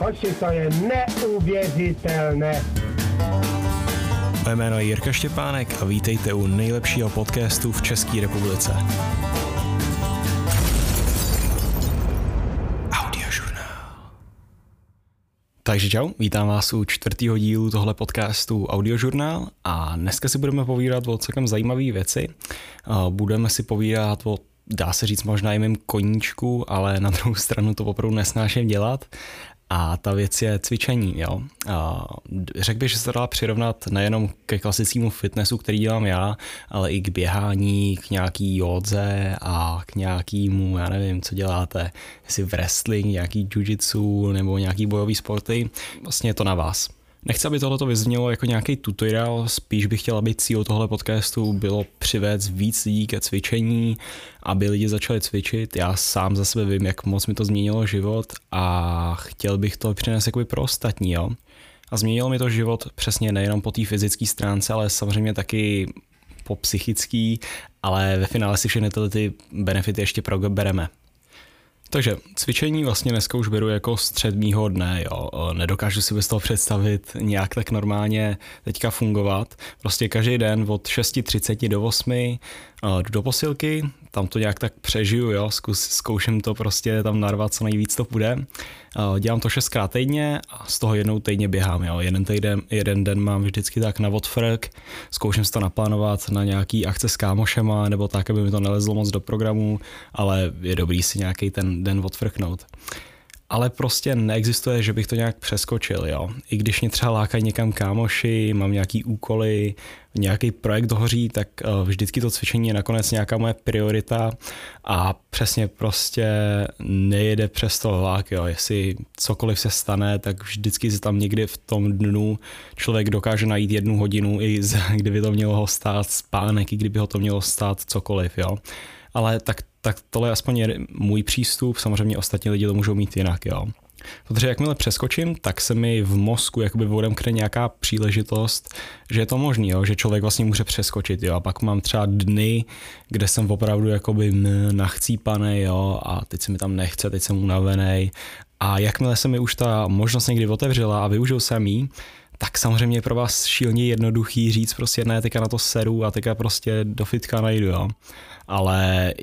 Hoši, to je neuvěřitelné. Moje jméno je Jirka Štěpánek a vítejte u nejlepšího podcastu v České republice. Takže čau, vítám vás u čtvrtého dílu tohle podcastu Audiožurnál a dneska si budeme povídat o celkem zajímavé věci. Budeme si povídat o dá se říct možná i mým koníčku, ale na druhou stranu to opravdu nesnáším dělat. A ta věc je cvičení. Jo? A řekl bych, že se dá přirovnat nejenom ke klasickému fitnessu, který dělám já, ale i k běhání, k nějaký jódze a k nějakému, já nevím, co děláte, jestli wrestling, nějaký jiu-jitsu nebo nějaký bojový sporty. Vlastně je to na vás. Nechci, aby tohle vyznělo jako nějaký tutoriál, spíš bych chtěl, aby cíl tohle podcastu bylo přivést víc lidí ke cvičení, aby lidi začali cvičit. Já sám za sebe vím, jak moc mi to změnilo život a chtěl bych to přinést jakoby pro ostatní. Jo? A změnilo mi to život přesně nejenom po té fyzické stránce, ale samozřejmě taky po psychický, ale ve finále si všechny tyhle ty benefity ještě probereme. Takže cvičení vlastně dneska už beru jako střed mýho dne, jo. Nedokážu si bez toho představit nějak tak normálně teďka fungovat. Prostě každý den od 6.30 do 8 jdu do posilky, tam to nějak tak přežiju, jo, Zkus, zkouším to prostě tam narvat, co nejvíc to půjde. Dělám to šestkrát týdně a z toho jednou týdně běhám, jo. Jeden, týden, jeden den mám vždycky tak na odfrk, zkouším si to naplánovat na nějaký akce s kámošema, nebo tak, aby mi to nelezlo moc do programu, ale je dobrý si nějaký ten den odfrknout ale prostě neexistuje, že bych to nějak přeskočil, jo. I když mě třeba lákají někam kámoši, mám nějaký úkoly, nějaký projekt dohoří, tak eh, vždycky to cvičení je nakonec nějaká moje priorita a přesně prostě nejede přes to vlak, jo. Jestli cokoliv se stane, tak vždycky se tam někdy v tom dnu člověk dokáže najít jednu hodinu, i kdyby to mělo ho stát spánek, i kdyby ho to mělo stát cokoliv, jo ale tak, tak tohle je aspoň můj přístup, samozřejmě ostatní lidi to můžou mít jinak, jo. Protože jakmile přeskočím, tak se mi v mozku jakoby odemkne nějaká příležitost, že je to možný, jo? že člověk vlastně může přeskočit. Jo? A pak mám třeba dny, kde jsem opravdu jakoby nachcípaný jo? a teď se mi tam nechce, teď jsem unavený. A jakmile se mi už ta možnost někdy otevřela a využil jsem ji, tak samozřejmě je pro vás šíleně jednoduchý říct prostě ne, teďka na to seru a teďka prostě do fitka najdu, jo. Ale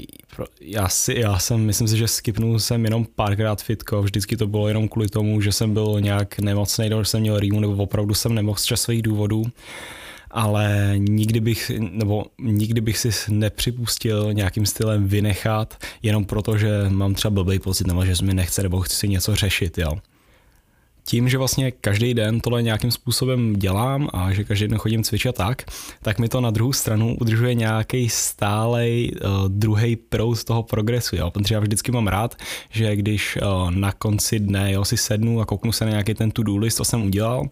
já, si, já jsem, myslím si, že skipnul jsem jenom párkrát fitko, vždycky to bylo jenom kvůli tomu, že jsem byl nějak nemocný, nebo že jsem měl rýmu, nebo opravdu jsem nemohl z časových důvodů. Ale nikdy bych, nebo nikdy bych si nepřipustil nějakým stylem vynechat, jenom proto, že mám třeba blbý pocit, nebo že mi nechce, nebo chci si něco řešit, jo tím, že vlastně každý den tohle nějakým způsobem dělám a že každý den chodím cvičit tak, tak mi to na druhou stranu udržuje nějaký stálej uh, eh, druhý proud toho progresu. Jo? Protože já vždycky mám rád, že když uh, na konci dne jo, si sednu a kouknu se na nějaký ten to-do list, co jsem udělal,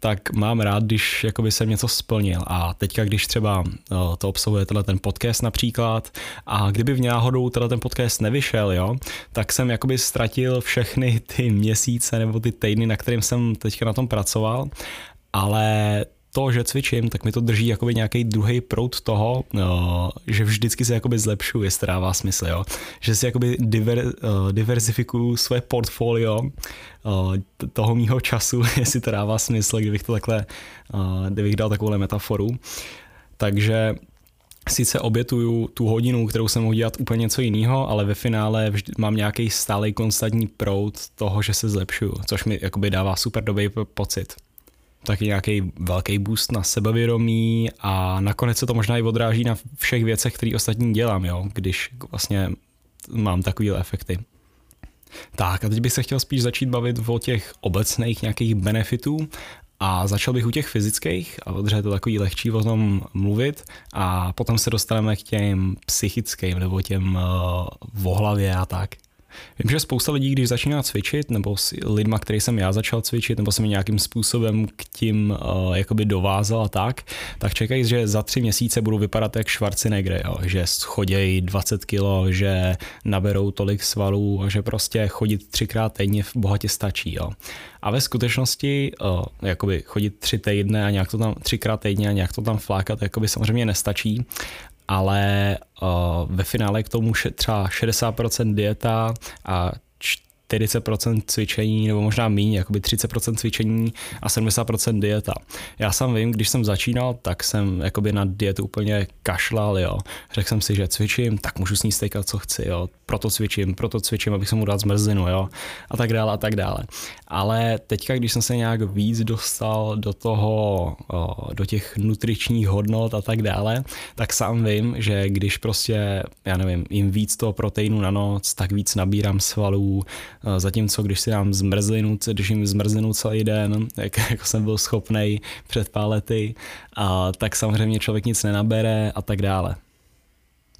tak mám rád, když jakoby jsem něco splnil. A teďka, když třeba eh, to obsahuje tenhle ten podcast například a kdyby v náhodou tenhle ten podcast nevyšel, jo, tak jsem jakoby ztratil všechny ty měsíce nebo ty týdny, na kterým jsem teďka na tom pracoval, ale to, že cvičím, tak mi to drží jakoby nějaký druhý proud toho, no, že vždycky se jakoby zlepšuju, jestli dává smysl, jo. Že si jakoby diver, uh, diversifikuju své portfolio toho mýho času, jestli to dává smysl, kdybych to takhle, kdybych dal takovou metaforu. Takže sice obětuju tu hodinu, kterou jsem mohl dělat úplně něco jiného, ale ve finále vždy mám nějaký stálý konstantní proud toho, že se zlepšuju, což mi jakoby dává super dobrý pocit taky nějaký velký boost na sebevědomí a nakonec se to možná i odráží na všech věcech, které ostatní dělám, jo, když vlastně mám takové efekty. Tak a teď bych se chtěl spíš začít bavit o těch obecných nějakých benefitů a začal bych u těch fyzických, a protože je to takový lehčí o tom mluvit a potom se dostaneme k těm psychickým nebo těm uh, v hlavě a tak. Vím, že spousta lidí, když začíná cvičit, nebo s lidma, který jsem já začal cvičit, nebo jsem nějakým způsobem k tím uh, jakoby dovázal a tak, tak čekají, že za tři měsíce budou vypadat jak Schwarzenegger, jo? že schodějí 20 kilo, že naberou tolik svalů a že prostě chodit třikrát týdně v bohatě stačí. Jo? A ve skutečnosti uh, jakoby chodit tři týdny a nějak to tam třikrát týdně a nějak to tam flákat, jakoby samozřejmě nestačí ale uh, ve finále k tomu třeba 60% dieta a 40% cvičení, nebo možná méně, jakoby 30% cvičení a 70% dieta. Já sám vím, když jsem začínal, tak jsem jakoby na dietu úplně kašlal, jo. Řekl jsem si, že cvičím, tak můžu sníst stejkat, co chci, jo. Proto cvičím, proto cvičím, abych se mu dal zmrzlinu, jo. A tak dále, a tak dále. Ale teďka, když jsem se nějak víc dostal do toho, do těch nutričních hodnot a tak dále, tak sám vím, že když prostě, já nevím, jim víc toho proteinu na noc, tak víc nabírám svalů, zatímco když si dám zmrzlinu, když jim zmrzlinu celý den, jak, jako jsem byl schopný před pár lety, a tak samozřejmě člověk nic nenabere a tak dále.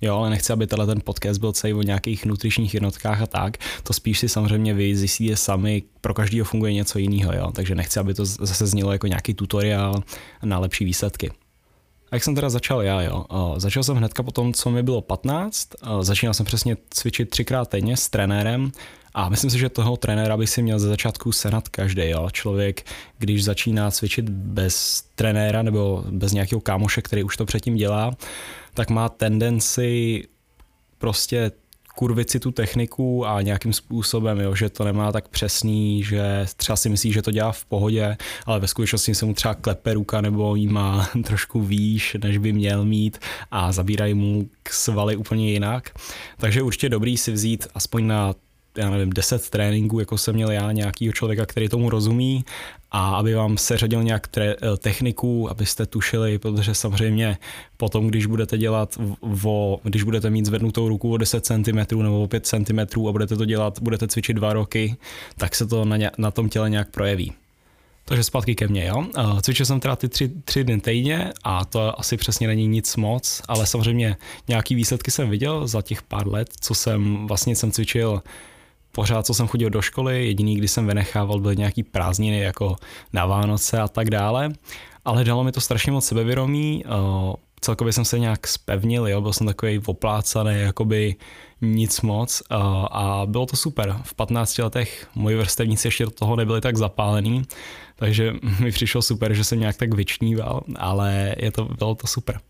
Jo, ale nechci, aby tenhle ten podcast byl celý o nějakých nutričních jednotkách a tak. To spíš si samozřejmě vy zjistíte sami, pro každého funguje něco jiného, jo. Takže nechci, aby to zase znělo jako nějaký tutoriál na lepší výsledky. A jak jsem teda začal já, jo? Začal jsem hnedka po tom, co mi bylo 15. Začínal jsem přesně cvičit třikrát týdně s trenérem a myslím si, že toho trenéra by si měl ze začátku senat každý. Jo? Člověk, když začíná cvičit bez trenéra nebo bez nějakého kámoše, který už to předtím dělá, tak má tendenci prostě kurvit si tu techniku a nějakým způsobem, jo, že to nemá tak přesný, že třeba si myslí, že to dělá v pohodě, ale ve skutečnosti se mu třeba klepe ruka nebo jí má trošku výš, než by měl mít a zabírají mu svaly úplně jinak. Takže určitě dobrý si vzít aspoň na já nevím, 10 tréninků, jako jsem měl já, nějakýho člověka, který tomu rozumí a aby vám seřadil nějak tre, eh, techniku, abyste tušili, protože samozřejmě potom, když budete dělat, vo, když budete mít zvednutou ruku o 10 cm nebo o 5 cm a budete to dělat, budete cvičit dva roky, tak se to na, ně, na tom těle nějak projeví. Takže zpátky ke mně, jo. Cvičil jsem teda ty tři, tři dny týdně a to asi přesně není nic moc, ale samozřejmě nějaký výsledky jsem viděl za těch pár let, co jsem vlastně jsem cvičil pořád, co jsem chodil do školy, jediný, kdy jsem vynechával, byly nějaký prázdniny jako na Vánoce a tak dále, ale dalo mi to strašně moc sebevědomí, celkově jsem se nějak spevnil, jo, byl jsem takový oplácaný, jakoby nic moc a bylo to super. V 15 letech moji vrstevníci ještě do toho nebyli tak zapálení, takže mi přišlo super, že jsem nějak tak vyčníval, ale je to, bylo to super.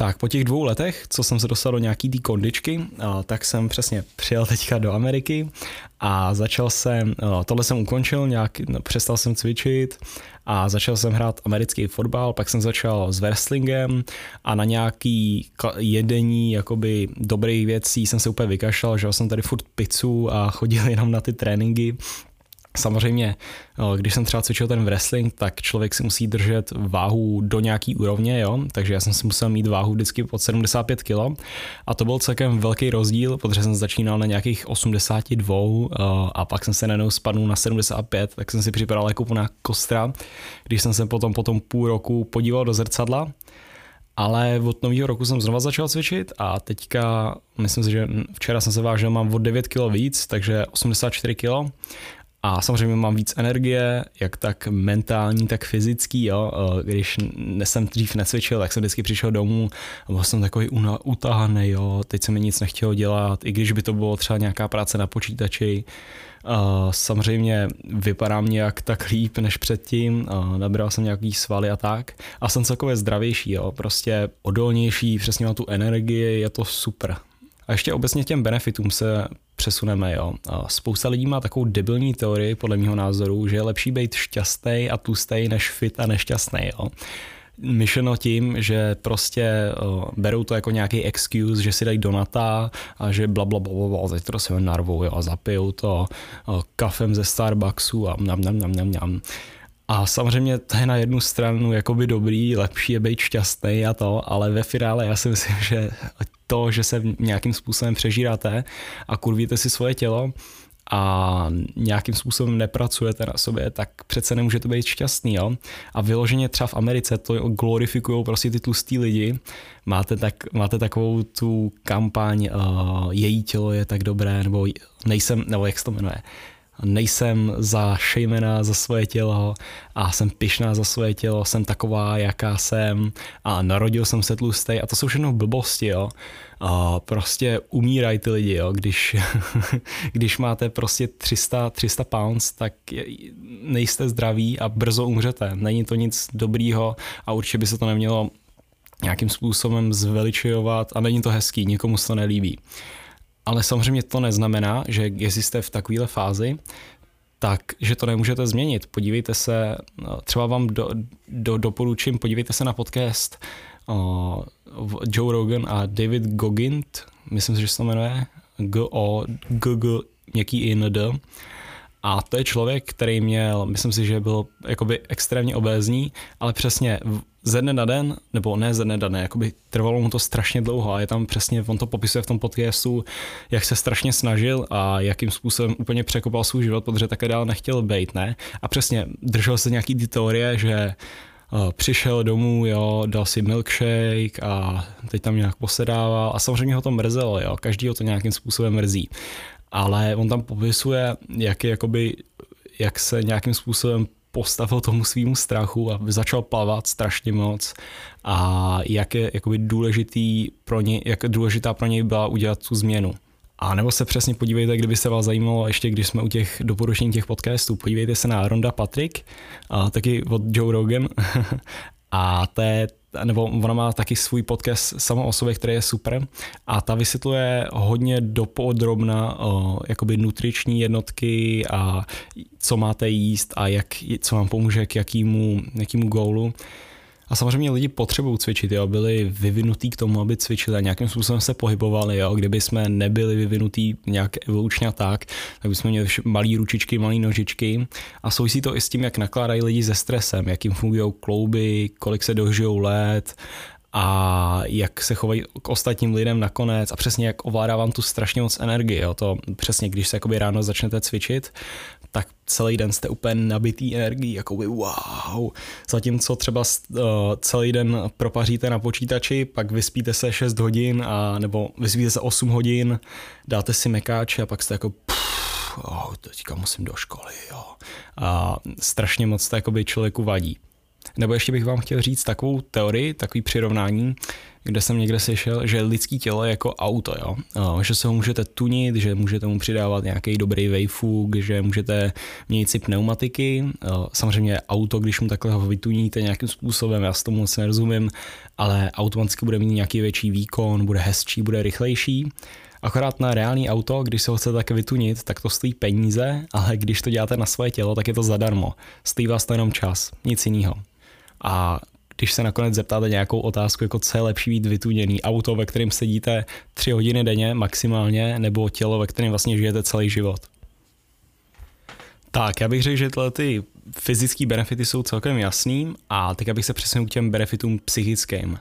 Tak po těch dvou letech, co jsem se dostal do nějaký té kondičky, tak jsem přesně přijel teďka do Ameriky a začal jsem, tohle jsem ukončil, nějak, no, přestal jsem cvičit a začal jsem hrát americký fotbal, pak jsem začal s wrestlingem a na nějaký jedení jakoby dobrých věcí jsem se úplně vykašlal, že jsem tady furt pizzu a chodil jenom na ty tréninky, Samozřejmě, eh, když jsem třeba cvičil ten wrestling, tak člověk si musí držet váhu do nějaký úrovně, jo? takže já jsem si musel mít váhu vždycky pod 75 kg a to byl celkem velký rozdíl, protože jsem začínal na nějakých 82 eh, a pak jsem se najednou spadnul na 75, tak jsem si připadal jako na kostra, když jsem se potom po tom půl roku podíval do zrcadla, ale od nového roku jsem znova začal cvičit a teďka, myslím si, že včera jsem se vážil, mám o 9 kg víc, takže 84 kg a samozřejmě mám víc energie, jak tak mentální, tak fyzický. Jo. Když jsem dřív necvičil, tak jsem vždycky přišel domů a byl jsem takový utahaný, jo. teď se mi nic nechtělo dělat, i když by to bylo třeba nějaká práce na počítači. Samozřejmě vypadám nějak tak líp než předtím, nabral jsem nějaký svaly a tak a jsem celkově zdravější, jo. prostě odolnější, přesně mám tu energii, je to super. A ještě obecně těm benefitům se přesuneme. Jo. Spousta lidí má takovou debilní teorii, podle mého názoru, že je lepší být šťastný a tlustý než fit a nešťastný. Jo. Myšleno tím, že prostě uh, berou to jako nějaký excuse, že si dají donata a že bla bla bla bla, teď to si narvou jo, a zapijou to uh, kafem ze Starbucksu a nam nam nam nam nam. A samozřejmě to je na jednu stranu jakoby dobrý, lepší je být šťastný a to, ale ve finále já si myslím, že to, že se nějakým způsobem přežíráte a kurvíte si svoje tělo a nějakým způsobem nepracujete na sobě, tak přece nemůžete být šťastný. Jo? A vyloženě třeba v Americe to glorifikují prostě ty tlustý lidi. Máte, tak, máte takovou tu kampaň uh, její tělo je tak dobré, nebo nejsem, nebo jak se to jmenuje, nejsem za šejmena za svoje tělo a jsem pyšná za svoje tělo, jsem taková, jaká jsem a narodil jsem se tlustej a to jsou všechno blbosti, jo. A prostě umírají ty lidi, jo. Když, když máte prostě 300, 300 pounds, tak nejste zdraví a brzo umřete. Není to nic dobrýho a určitě by se to nemělo nějakým způsobem zveličovat a není to hezký, nikomu se to nelíbí. Ale samozřejmě to neznamená, že jestli jste v takovéhle fázi, tak, že to nemůžete změnit. Podívejte se, no, třeba vám do, do, doporučím, podívejte se na podcast uh, Joe Rogan a David Gogint, myslím si, že se to jmenuje, G-O, G-G, něký i N-D. A to je člověk, který měl, myslím si, že byl jakoby extrémně obézní, ale přesně ze dne na den, nebo ne ze dne na den, jakoby trvalo mu to strašně dlouho a je tam přesně, on to popisuje v tom podcastu, jak se strašně snažil a jakým způsobem úplně překopal svůj život, protože také dál nechtěl být, ne? A přesně držel se nějaký ty teorie, že uh, přišel domů, jo, dal si milkshake a teď tam nějak posedával a samozřejmě ho to mrzelo, jo, každý ho to nějakým způsobem mrzí. Ale on tam popisuje, jak, je, jakoby, jak se nějakým způsobem postavil tomu svýmu strachu a začal plavat strašně moc a jak je jakoby důležitý pro ně, jak důležitá pro něj byla udělat tu změnu. A nebo se přesně podívejte, kdyby se vás zajímalo, ještě když jsme u těch doporučení těch podcastů, podívejte se na Ronda Patrick, a taky od Joe Rogan. a to je nebo ona má taky svůj podcast sama o sobě, který je super a ta vysvětluje hodně dopodrobna jakoby nutriční jednotky a co máte jíst a jak, co vám pomůže k jakýmu, jakýmu gólu. A samozřejmě lidi potřebují cvičit, jo, byli vyvinutí k tomu, aby cvičili a nějakým způsobem se pohybovali, jo. Kdyby jsme nebyli vyvinutí nějak evolučně tak, tak bychom měli malé ručičky, malé nožičky a souvisí to i s tím, jak nakládají lidi se stresem, jak jim fungují klouby, kolik se dožijou let a jak se chovají k ostatním lidem nakonec a přesně jak ovládá vám tu strašně moc energie. Jo. To přesně, když se ráno začnete cvičit, tak celý den jste úplně nabitý energií, jako by wow. Zatímco třeba uh, celý den propaříte na počítači, pak vyspíte se 6 hodin, a, nebo vyspíte se 8 hodin, dáte si mekáče a pak jste jako pff, oh, teďka musím do školy, jo. A strašně moc to jakoby člověku vadí. Nebo ještě bych vám chtěl říct takovou teorii, takový přirovnání, kde jsem někde slyšel, že lidský tělo je jako auto, jo? že se ho můžete tunit, že můžete mu přidávat nějaký dobrý wayfug, že můžete měnit si pneumatiky. Samozřejmě auto, když mu takhle ho vytuníte nějakým způsobem, já s tomu moc nerozumím, ale automaticky bude mít nějaký větší výkon, bude hezčí, bude rychlejší. Akorát na reálný auto, když se ho chcete také vytunit, tak to stojí peníze, ale když to děláte na svoje tělo, tak je to zadarmo. Stojí vás to jenom čas, nic jiného. A když se nakonec zeptáte nějakou otázku, jako co je lepší být vytuněný, auto, ve kterém sedíte tři hodiny denně maximálně, nebo tělo, ve kterém vlastně žijete celý život. Tak, já bych řekl, že tyhle ty fyzické benefity jsou celkem jasný a teď bych se přesunul k těm benefitům psychickým.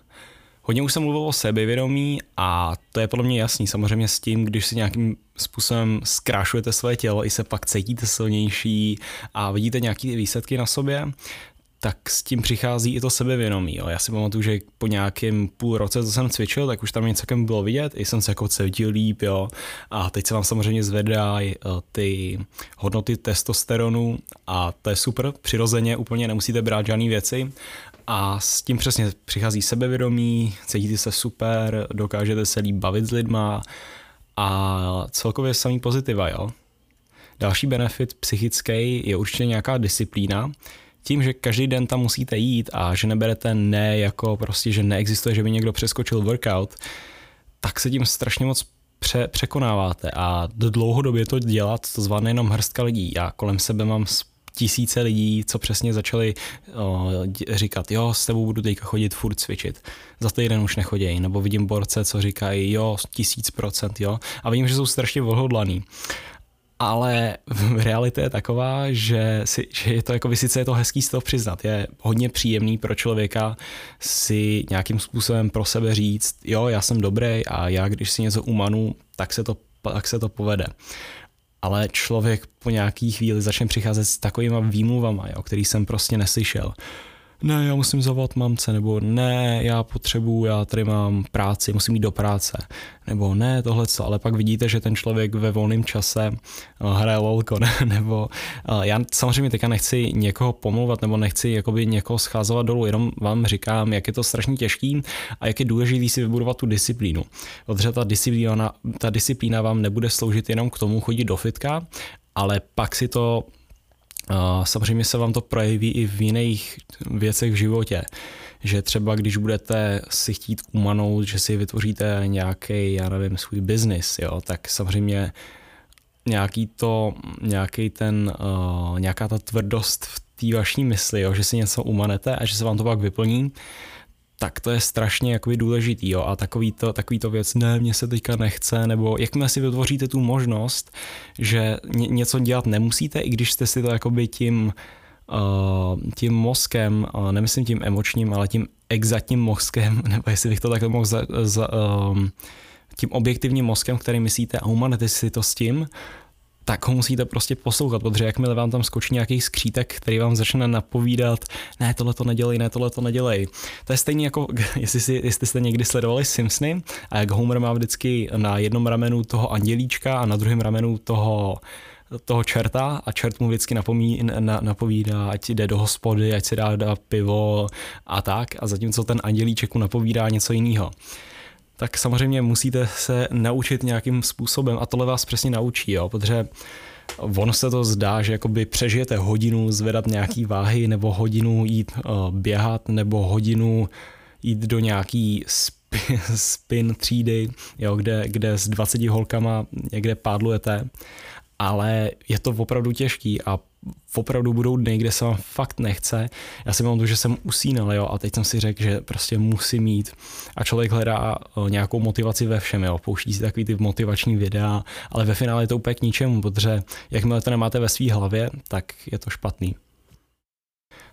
Hodně už jsem mluvil o sebevědomí a to je podle mě jasný. Samozřejmě s tím, když si nějakým způsobem zkrášujete své tělo, i se pak cítíte silnější a vidíte nějaké výsledky na sobě, tak s tím přichází i to sebevědomí. Jo. Já si pamatuju, že po nějakém půl roce, co jsem cvičil, tak už tam něco bylo vidět, i jsem se jako cítil líp, jo. A teď se vám samozřejmě zvedají eh, ty hodnoty testosteronu a to je super, přirozeně úplně nemusíte brát žádné věci. A s tím přesně přichází sebevědomí, cítíte se super, dokážete se líp bavit s lidma a celkově samý pozitiva, jo. Další benefit psychický je určitě nějaká disciplína, tím, že každý den tam musíte jít a že neberete ne jako prostě, že neexistuje, že by někdo přeskočil workout, tak se tím strašně moc pře- překonáváte a do dlouhodobě to dělat, to zvládne jenom hrstka lidí. Já kolem sebe mám tisíce lidí, co přesně začali o, říkat, jo, s tebou budu teďka chodit furt cvičit. Za týden už nechodějí. Nebo vidím borce, co říkají, jo, tisíc procent, jo. A vidím, že jsou strašně odhodlaný ale realita je taková, že, si, že je to jako sice je to hezký z toho přiznat, je hodně příjemný pro člověka si nějakým způsobem pro sebe říct, jo, já jsem dobrý a já když si něco umanu, tak se to, tak se to povede. Ale člověk po nějaký chvíli začne přicházet s takovýma výmluvama, jo, který jsem prostě neslyšel ne, já musím zavolat mamce, nebo ne, já potřebuju, já tady mám práci, musím jít do práce, nebo ne, tohle co, ale pak vidíte, že ten člověk ve volném čase uh, hraje lolko, nebo uh, já samozřejmě teďka nechci někoho pomluvat, nebo nechci jakoby někoho scházovat dolů, jenom vám říkám, jak je to strašně těžký a jak je důležité si vybudovat tu disciplínu. Protože ta disciplína, ta disciplína vám nebude sloužit jenom k tomu chodit do fitka, ale pak si to Samozřejmě se vám to projeví i v jiných věcech v životě. že třeba když budete si chtít umanout, že si vytvoříte nějaký, já nevím, svůj biznis, jo, tak samozřejmě nějaký to, nějaký ten, uh, nějaká ta tvrdost v té vaší mysli, jo, že si něco umanete a že se vám to pak vyplní, tak to je strašně jakoby důležitý. Jo? A takový to, takový to věc, ne, mě se teďka nechce, nebo jakmile si vytvoříte tu možnost, že ně, něco dělat nemusíte, i když jste si to jakoby tím, uh, tím mozkem, uh, nemyslím tím emočním, ale tím exaktním mozkem, nebo jestli bych to takhle mohl za, za, uh, tím objektivním mozkem, který myslíte a umanete si to s tím, tak ho musíte prostě poslouchat, protože jakmile vám tam skočí nějaký skřítek, který vám začne napovídat, ne, tohle to nedělej, ne, tohle to nedělej. To je stejně jako, jestli, si, jestli jste někdy sledovali Simpsony a jak Homer má vždycky na jednom ramenu toho andělíčka a na druhém ramenu toho toho čerta a čert mu vždycky napomí, na, napovídá, ať jde do hospody, ať si dá, dá pivo a tak a zatímco ten andělíček mu napovídá něco jiného tak samozřejmě musíte se naučit nějakým způsobem a tohle vás přesně naučí, jo, protože ono se to zdá, že jakoby přežijete hodinu zvedat nějaký váhy nebo hodinu jít uh, běhat nebo hodinu jít do nějaký spin, spin třídy, jo, kde, kde s 20 holkama někde pádlujete, ale je to opravdu těžký a opravdu budou dny, kde se vám fakt nechce. Já si mám to, že jsem usínal, jo, a teď jsem si řekl, že prostě musím mít. A člověk hledá eh, nějakou motivaci ve všem, jo, pouští si takový ty motivační videa, ale ve finále je to úplně k ničemu, protože jakmile to nemáte ve své hlavě, tak je to špatný.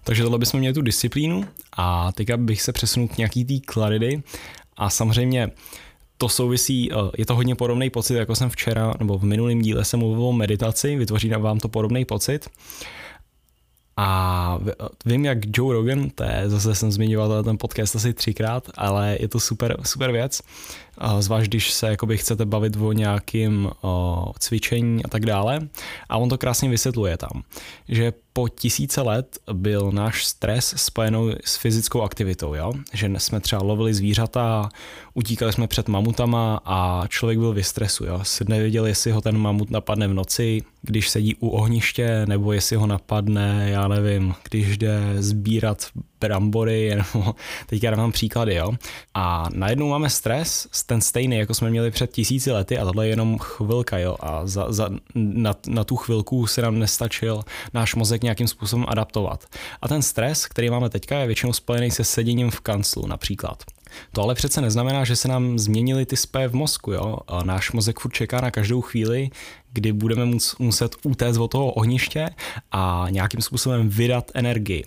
Takže tohle bychom měli tu disciplínu a teďka bych se přesunul k nějaký té clarity a samozřejmě to souvisí, eh, je to hodně podobný pocit, jako jsem včera, nebo v minulém díle jsem mluvil o meditaci, vytvoří vám to podobný pocit. A vím, jak Joe Rogan, to je, zase jsem zmiňoval ten podcast asi třikrát, ale je to super, super věc, zvlášť když se jakoby chcete bavit o nějakým o, cvičení a tak dále. A on to krásně vysvětluje tam, že po tisíce let byl náš stres spojený s fyzickou aktivitou, jo? že jsme třeba lovili zvířata, utíkali jsme před mamutama a člověk byl v stresu. Jo? Nevěděl, jestli ho ten mamut napadne v noci, když sedí u ohniště, nebo jestli ho napadne, já nevím, když jde sbírat brambory, nebo teďka dávám příklady, jo. A najednou máme stres, ten stejný, jako jsme měli před tisíci lety a tohle je jenom chvilka, jo. A za, za, na, na tu chvilku se nám nestačil náš mozek nějakým způsobem adaptovat. A ten stres, který máme teďka, je většinou spojený se seděním v kanclu například. To ale přece neznamená, že se nám změnily ty spé v mozku. Jo? A náš mozek furt čeká na každou chvíli, kdy budeme muset utéct od toho ohniště a nějakým způsobem vydat energii.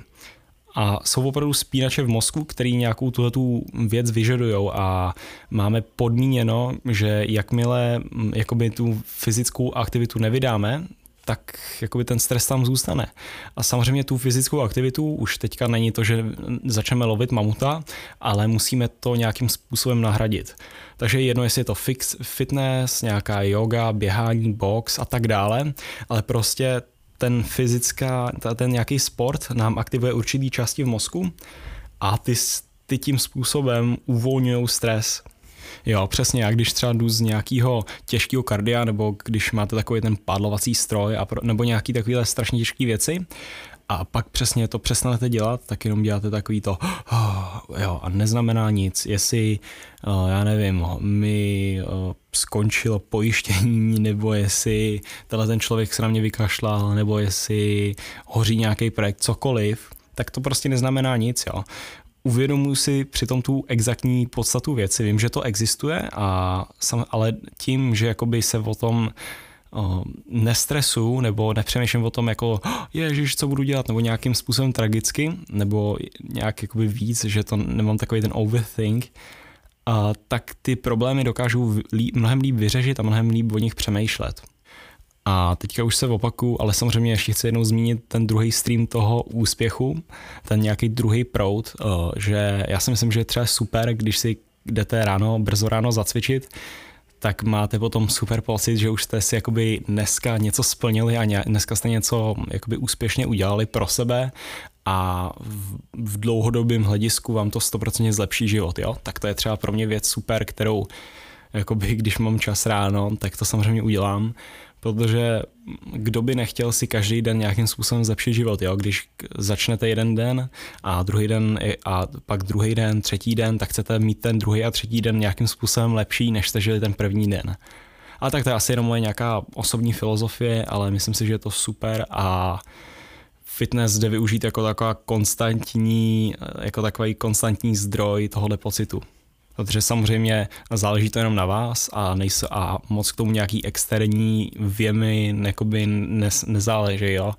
A jsou opravdu spínače v mozku, který nějakou tuhletu věc vyžadují a máme podmíněno, že jakmile jakoby tu fyzickou aktivitu nevydáme, tak jakoby ten stres tam zůstane. A samozřejmě tu fyzickou aktivitu už teďka není to, že začneme lovit mamuta, ale musíme to nějakým způsobem nahradit. Takže jedno, jestli je to fix, fitness, nějaká yoga, běhání, box a tak dále, ale prostě ten fyzická, ten nějaký sport nám aktivuje určitý části v mozku a ty, ty tím způsobem uvolňují stres. Jo, přesně, jak když třeba jdu z nějakého těžkého kardia, nebo když máte takový ten pádlovací stroj, a pro, nebo nějaký takovýhle strašně těžké věci, a pak přesně to přestanete dělat, tak jenom děláte takový to, oh, jo, a neznamená nic, jestli, uh, já nevím, mi uh, skončilo pojištění, nebo jestli tenhle ten člověk se na mě vykašlal, nebo jestli hoří nějaký projekt, cokoliv, tak to prostě neznamená nic, jo uvědomuji si přitom tu exaktní podstatu věci. Vím, že to existuje, a ale tím, že jakoby se o tom nestresu nebo nepřemýšlím o tom jako oh, ježiš, co budu dělat, nebo nějakým způsobem tragicky, nebo nějak jakoby víc, že to nemám takový ten overthink, uh, tak ty problémy dokážu líp, mnohem líp vyřešit a mnohem líp o nich přemýšlet. A teďka už se opaku, ale samozřejmě ještě chci jednou zmínit ten druhý stream toho úspěchu, ten nějaký druhý proud, eh, že já si myslím, že je třeba super, když si jdete ráno, brzo ráno zacvičit, tak máte potom super pocit, že už jste si jakoby dneska něco splnili a dneska jste něco jakoby úspěšně udělali pro sebe a v dlouhodobém hledisku vám to 100% zlepší život, jo? Tak to je třeba pro mě věc super, kterou jakoby, když mám čas ráno, tak to samozřejmě udělám, protože kdo by nechtěl si každý den nějakým způsobem zlepšit život, jo? když začnete jeden den a druhý den a pak druhý den, třetí den, tak chcete mít ten druhý a třetí den nějakým způsobem lepší, než jste žili ten první den. A tak to je asi jenom moje nějaká osobní filozofie, ale myslím si, že je to super a fitness jde využít jako taková konstantní, jako takový konstantní zdroj tohohle pocitu. Protože samozřejmě záleží to jenom na vás a, nejsou, a moc k tomu nějaký externí věmy nekoby ne, nezáleží. Jo?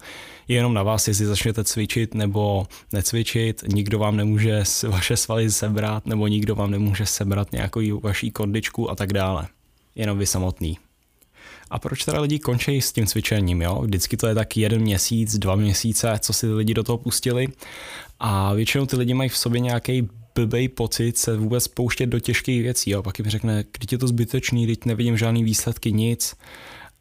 Je jenom na vás, jestli začnete cvičit nebo necvičit, nikdo vám nemůže vaše svaly sebrat nebo nikdo vám nemůže sebrat nějakou vaší kondičku a tak dále. Jenom vy samotný. A proč teda lidi končí s tím cvičením? Jo? Vždycky to je tak jeden měsíc, dva měsíce, co si ty lidi do toho pustili. A většinou ty lidi mají v sobě nějaký blbej pocit se vůbec pouštět do těžkých věcí. Jo? Pak jim řekne, když je to zbytečný, teď nevidím žádný výsledky, nic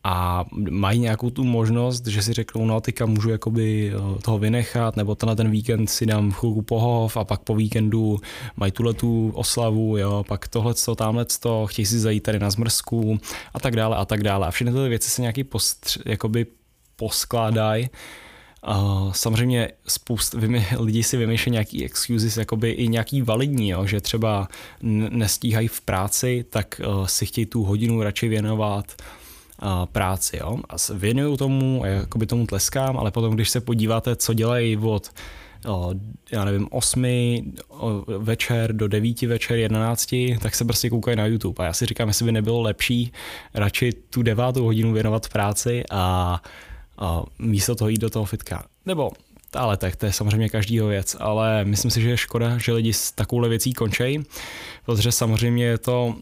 a mají nějakou tu možnost, že si řeknou, no teďka můžu jakoby eh, toho vynechat, nebo to na ten víkend si dám chvilku pohov a pak po víkendu mají tuhle tu oslavu, jo, pak tohle, tamhle, chtějí si zajít tady na zmrzku a tak dále a tak dále. A všechny tyhle věci se nějaký postř, jakoby poskládají Uh, samozřejmě spoust lidi si vymýšlejí nějaký excuses, jakoby i nějaký validní, jo, že třeba nestíhají v práci, tak uh, si chtějí tu hodinu radši věnovat práci. Jo? A věnuju tomu, a jakoby tomu tleskám, ale potom, když se podíváte, co dělají od já nevím, 8 večer do 9 večer, 11, tak se prostě koukají na YouTube. A já si říkám, jestli by nebylo lepší radši tu devátou hodinu věnovat práci a, a místo toho jít do toho fitka. Nebo ale tak to je samozřejmě každýho věc, ale myslím si, že je škoda, že lidi s takovouhle věcí končí, protože samozřejmě je to,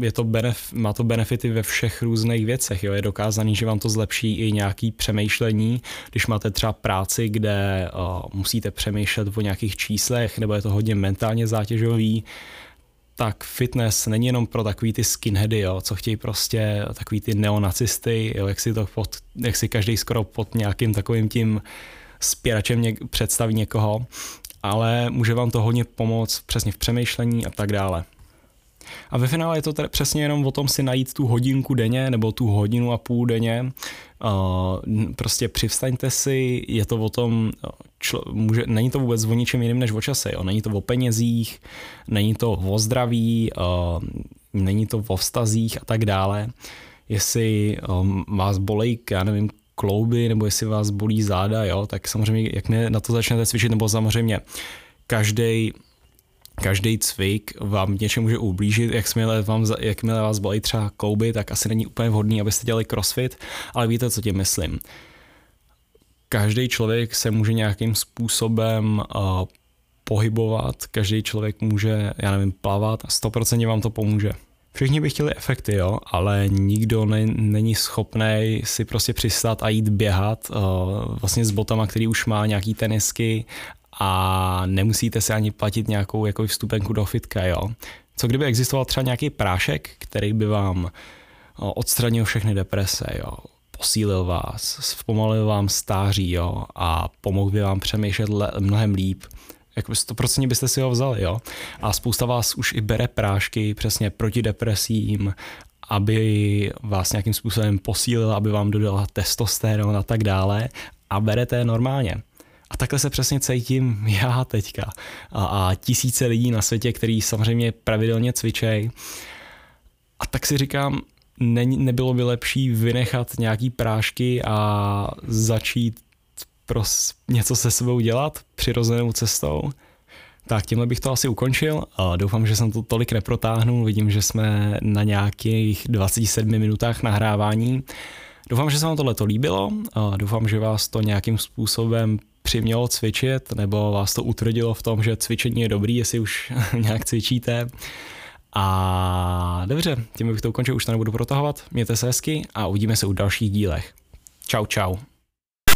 je to benef, má to benefity ve všech různých věcech. Jo? Je dokázaný, že vám to zlepší i nějaký přemýšlení, když máte třeba práci, kde uh, musíte přemýšlet o nějakých číslech, nebo je to hodně mentálně zátěžový, tak fitness není jenom pro takový ty skinheady, jo, co chtějí prostě takový ty neonacisty, jo, jak si to pod, jak si každý skoro pod nějakým takovým tím spěračem něk- představí někoho, ale může vám to hodně pomoct přesně v přemýšlení a tak dále. A ve finále je to tedy přesně jenom o tom si najít tu hodinku denně nebo tu hodinu a půl denně. Prostě přivstaňte si, je to o tom, člo, může, není to vůbec o ničem jiném než o čase. Jo? Není to o penězích, není to o zdraví, není to o vztazích a tak dále. Jestli um, vás bolej, já nevím, klouby, nebo jestli vás bolí záda, jo, tak samozřejmě, jak na to začnete cvičit, nebo samozřejmě každý každý cvik vám něčem může ublížit, jakmile, vám, jakmile vás bolí třeba klouby, tak asi není úplně vhodný, abyste dělali crossfit, ale víte, co tím myslím. Každý člověk se může nějakým způsobem uh, pohybovat, každý člověk může, já nevím, plavat a 100% vám to pomůže. Všichni by chtěli efekty, jo, ale nikdo ne, není schopný si prostě přistát a jít běhat uh, vlastně s botama, který už má nějaký tenisky a nemusíte si ani platit nějakou jako vstupenku do fitka, jo. Co kdyby existoval třeba nějaký prášek, který by vám uh, odstranil všechny deprese, jo, posílil vás, zpomalil vám stáří, jo, a pomohl by vám přemýšlet le, mnohem líp jako 100% byste si ho vzali, jo. A spousta vás už i bere prášky přesně proti depresím, aby vás nějakým způsobem posílila, aby vám dodala testosteron a tak dále a berete je normálně. A takhle se přesně cítím já teďka. A, a tisíce lidí na světě, kteří samozřejmě pravidelně cvičejí. A tak si říkám, ne, nebylo by lepší vynechat nějaký prášky a začít pros, něco se sebou dělat přirozenou cestou. Tak tímhle bych to asi ukončil. Doufám, že jsem to tolik neprotáhnul. Vidím, že jsme na nějakých 27 minutách nahrávání. Doufám, že se vám tohle to líbilo. Doufám, že vás to nějakým způsobem přimělo cvičit, nebo vás to utvrdilo v tom, že cvičení je dobrý, jestli už nějak cvičíte. A dobře, tím bych to ukončil, už to nebudu protahovat. Mějte se hezky a uvidíme se u dalších dílech. Čau, čau.